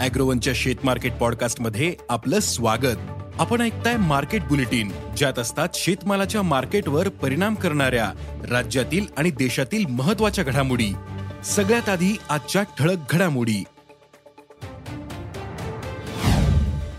अॅग्रोवनच्या शेत मार्केट पॉडकास्टमध्ये आपलं स्वागत. आपण ऐकताय मार्केट बुलेटिन ज्यात असतात शेतमालाच्या मार्केटवर परिणाम करणाऱ्या राज्यातील आणि देशातील महत्त्वाच्या घडामोडी. सगळ्यात आधी आजच्या ठळक घडामोडी.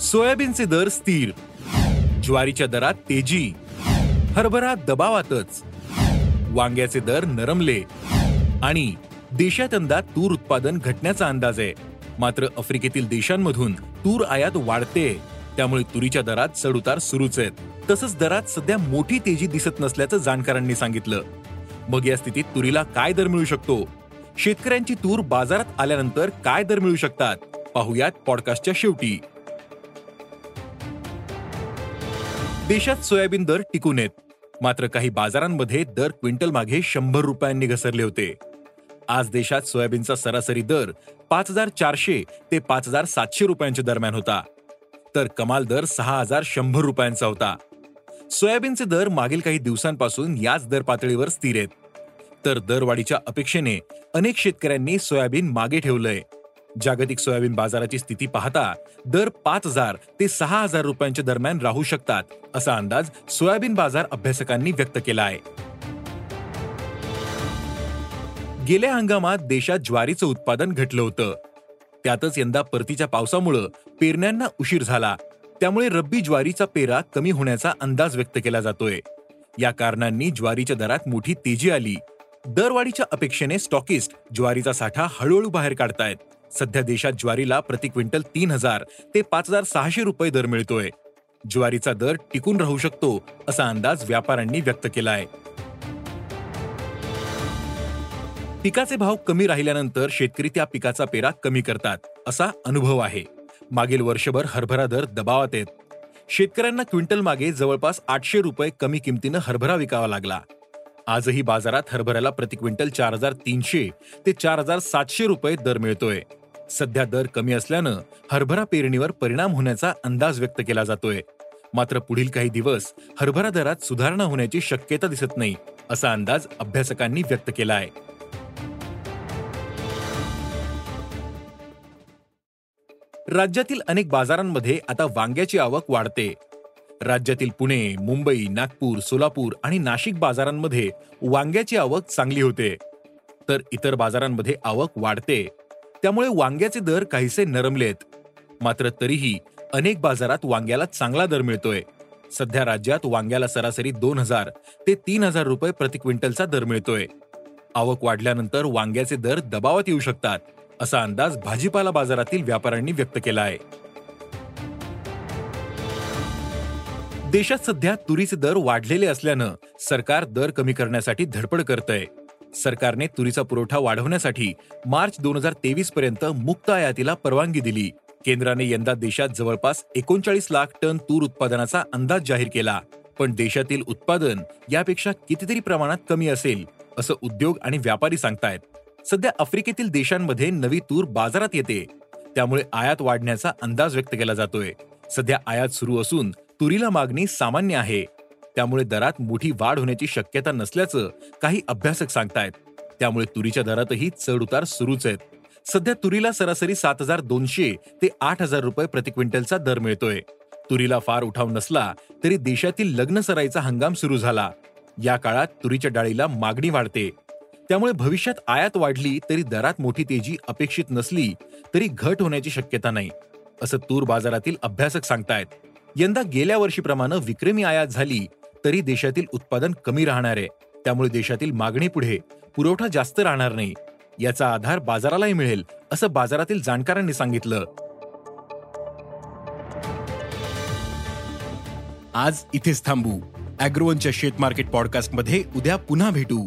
सोयाबीनचे दर स्थिर. ज्वारीच्या दरात तेजी. हरभरा दबावातच. वांग्याचे दर नरमले. आणि देशात यंदा तूर उत्पादन घटण्याचा अंदाज आहे. मात्र आफ्रिकेतील देशांमधून तूर आयात वाढते. त्यामुळे तुरीच्या दरात चढउतार सुरूच आहेत. तसंच दरात सध्या मोठी तेजी दिसत नसल्याचं जाणकारांनी सांगितलं. मग या स्थितीत तुरीला काय दर मिळू शकतो? शेतकऱ्यांची तूर बाजारात आल्यानंतर काय दर मिळू शकतात? पाहुयात पॉडकास्टच्या शेवटी. देशात सोयाबीन दर टिकून आहेत. मात्र काही बाजारांमध्ये दर क्विंटल मागे शंभर रुपयांनी घसरले होते. आज देशात सोयाबीनचा सरासरी दर पाच हजार चारशे ते पाच हजार सातशे रुपयांच्या दरम्यान होता. तर कमाल दर सहा हजार शंभर रुपयांचा होता. सोयाबीनचे दर मागील काही दिवसांपासून याच दर पातळीवर स्थिर आहेत. तर दरवाढीच्या अपेक्षेने अनेक शेतकऱ्यांनी सोयाबीन मागे ठेवलंय. जागतिक सोयाबीन बाजाराची स्थिती पाहता दर पाच हजार ते सहा हजार रुपयांच्या दरम्यान राहू शकतात असा अंदाज सोयाबीन बाजार अभ्यासकांनी व्यक्त केला आहे. गेल्या हंगामात देशात ज्वारीचं उत्पादन घटलं होतं. त्यातच यंदा परतीच्या पावसामुळं पेरण्यांना उशीर झाला. त्यामुळे रब्बी ज्वारीचा पेरा कमी होण्याचा अंदाज व्यक्त केला जातोय. या कारणांनी ज्वारीच्या दरात मोठी तेजी आली. दरवाढीच्या अपेक्षेने स्टॉकिस्ट ज्वारीचा साठा हळूहळू बाहेर काढतायत. सध्या देशात ज्वारीला प्रति क्विंटल तीन हजार ते पाच हजार सहाशे रुपये दर मिळतोय. ज्वारीचा दर टिकून राहू शकतो असा अंदाज व्यापाऱ्यांनी व्यक्त केला आहे पिकाचे भाव कमी राहिल्यानंतर शेतकरी त्या पिकाचा पेरा कमी करतात असा अनुभव आहे. मागील वर्षभर हरभरा दर दबावात आहेत शेतकऱ्यांना क्विंटल मागे जवळपास आठशे रुपये कमी किमतीनं हरभरा विकावा लागला. आजही बाजारात हरभऱ्याला प्रति क्विंटल चार हजार तीनशे ते चार हजार सातशे रुपये दर मिळतोय. सध्या दर कमी असल्यानं हरभरा पेरणीवर परिणाम होण्याचा अंदाज व्यक्त केला जातोय. मात्र पुढील काही दिवस हरभरा दरात सुधारणा होण्याची शक्यता दिसत नाही असा अंदाज अभ्यासकांनी व्यक्त केला आहे राज्यातील अनेक बाजारांमध्ये आता वांग्याची आवक वाढते. राज्यातील पुणे मुंबई नागपूर सोलापूर आणि नाशिक बाजारांमध्ये वांग्याची आवक चांगली होते. तर इतर बाजारांमध्ये आवक वाढते. त्यामुळे वांग्याचे दर काहीसे नरमलेत. मात्र तरीही अनेक बाजारात वांग्याला चांगला दर मिळतोय. सध्या राज्यात वांग्याला सरासरी दोन हजार ते तीन हजार रुपये प्रति क्विंटलचा दर मिळतोय. आवक वाढल्यानंतर वांग्याचे दर दबावात येऊ शकतात. असा अंदाज भाजीपाला बाजारातील व्यापाऱ्यांनी व्यक्त केला आहे. देशात सध्या तुरीचे दर वाढलेले असल्यानं सरकार दर कमी करण्यासाठी धडपड करतंय. सरकारने तुरीचा पुरवठा वाढवण्यासाठी मार्च दोन हजार तेवीस पर्यंत मुक्त आयातीला परवानगी दिली. केंद्राने यंदा देशात जवळपास एकोणचाळीस लाख टन तूर उत्पादनाचा अंदाज जाहीर केला. पण देशातील उत्पादन यापेक्षा कितीतरी प्रमाणात कमी असेल असं उद्योग आणि व्यापारी सांगतायत. सध्या आफ्रिकेतील देशांमध्ये नवी तूर बाजारात येते. त्यामुळे आयात वाढण्याचा अंदाज व्यक्त केला जातोय. सध्या आयात सुरू असून तुरीला मागणी सामान्य आहे. त्यामुळे दरात मोठी वाढ होण्याची शक्यता नसल्याचं काही अभ्यासक सांगतायत. त्यामुळे तुरीच्या दरातही चढ उतार सुरूच आहेत. सध्या तुरीला सरासरी सात हजार दोनशे ते आठ हजार रुपये प्रति क्विंटलचा दर मिळतोय. तुरीला फार उठाव नसला तरी देशातील लग्न सराईचा हंगाम सुरू झाला. या काळात तुरीच्या डाळीला मागणी वाढते. त्यामुळे भविष्यात आयात वाढली तरी दरात मोठी तेजी अपेक्षित नसली तरी घट होण्याची शक्यता नाही असं तूर बाजारातील अभ्यासक सांगतायत. यंदा गेल्या वर्षीप्रमाणे विक्रमी आयात झाली तरी देशातील उत्पादन कमी राहणार आहे. त्यामुळे देशातील मागणी पुढे पुरवठा जास्त राहणार नाही. याचा आधार बाजारालाही मिळेल असं बाजारातील जाणकारांनी सांगितलं. आज इथेच थांबू. अॅग्रोवनच्या शेत मार्केट पॉडकास्टमध्ये उद्या पुन्हा भेटू.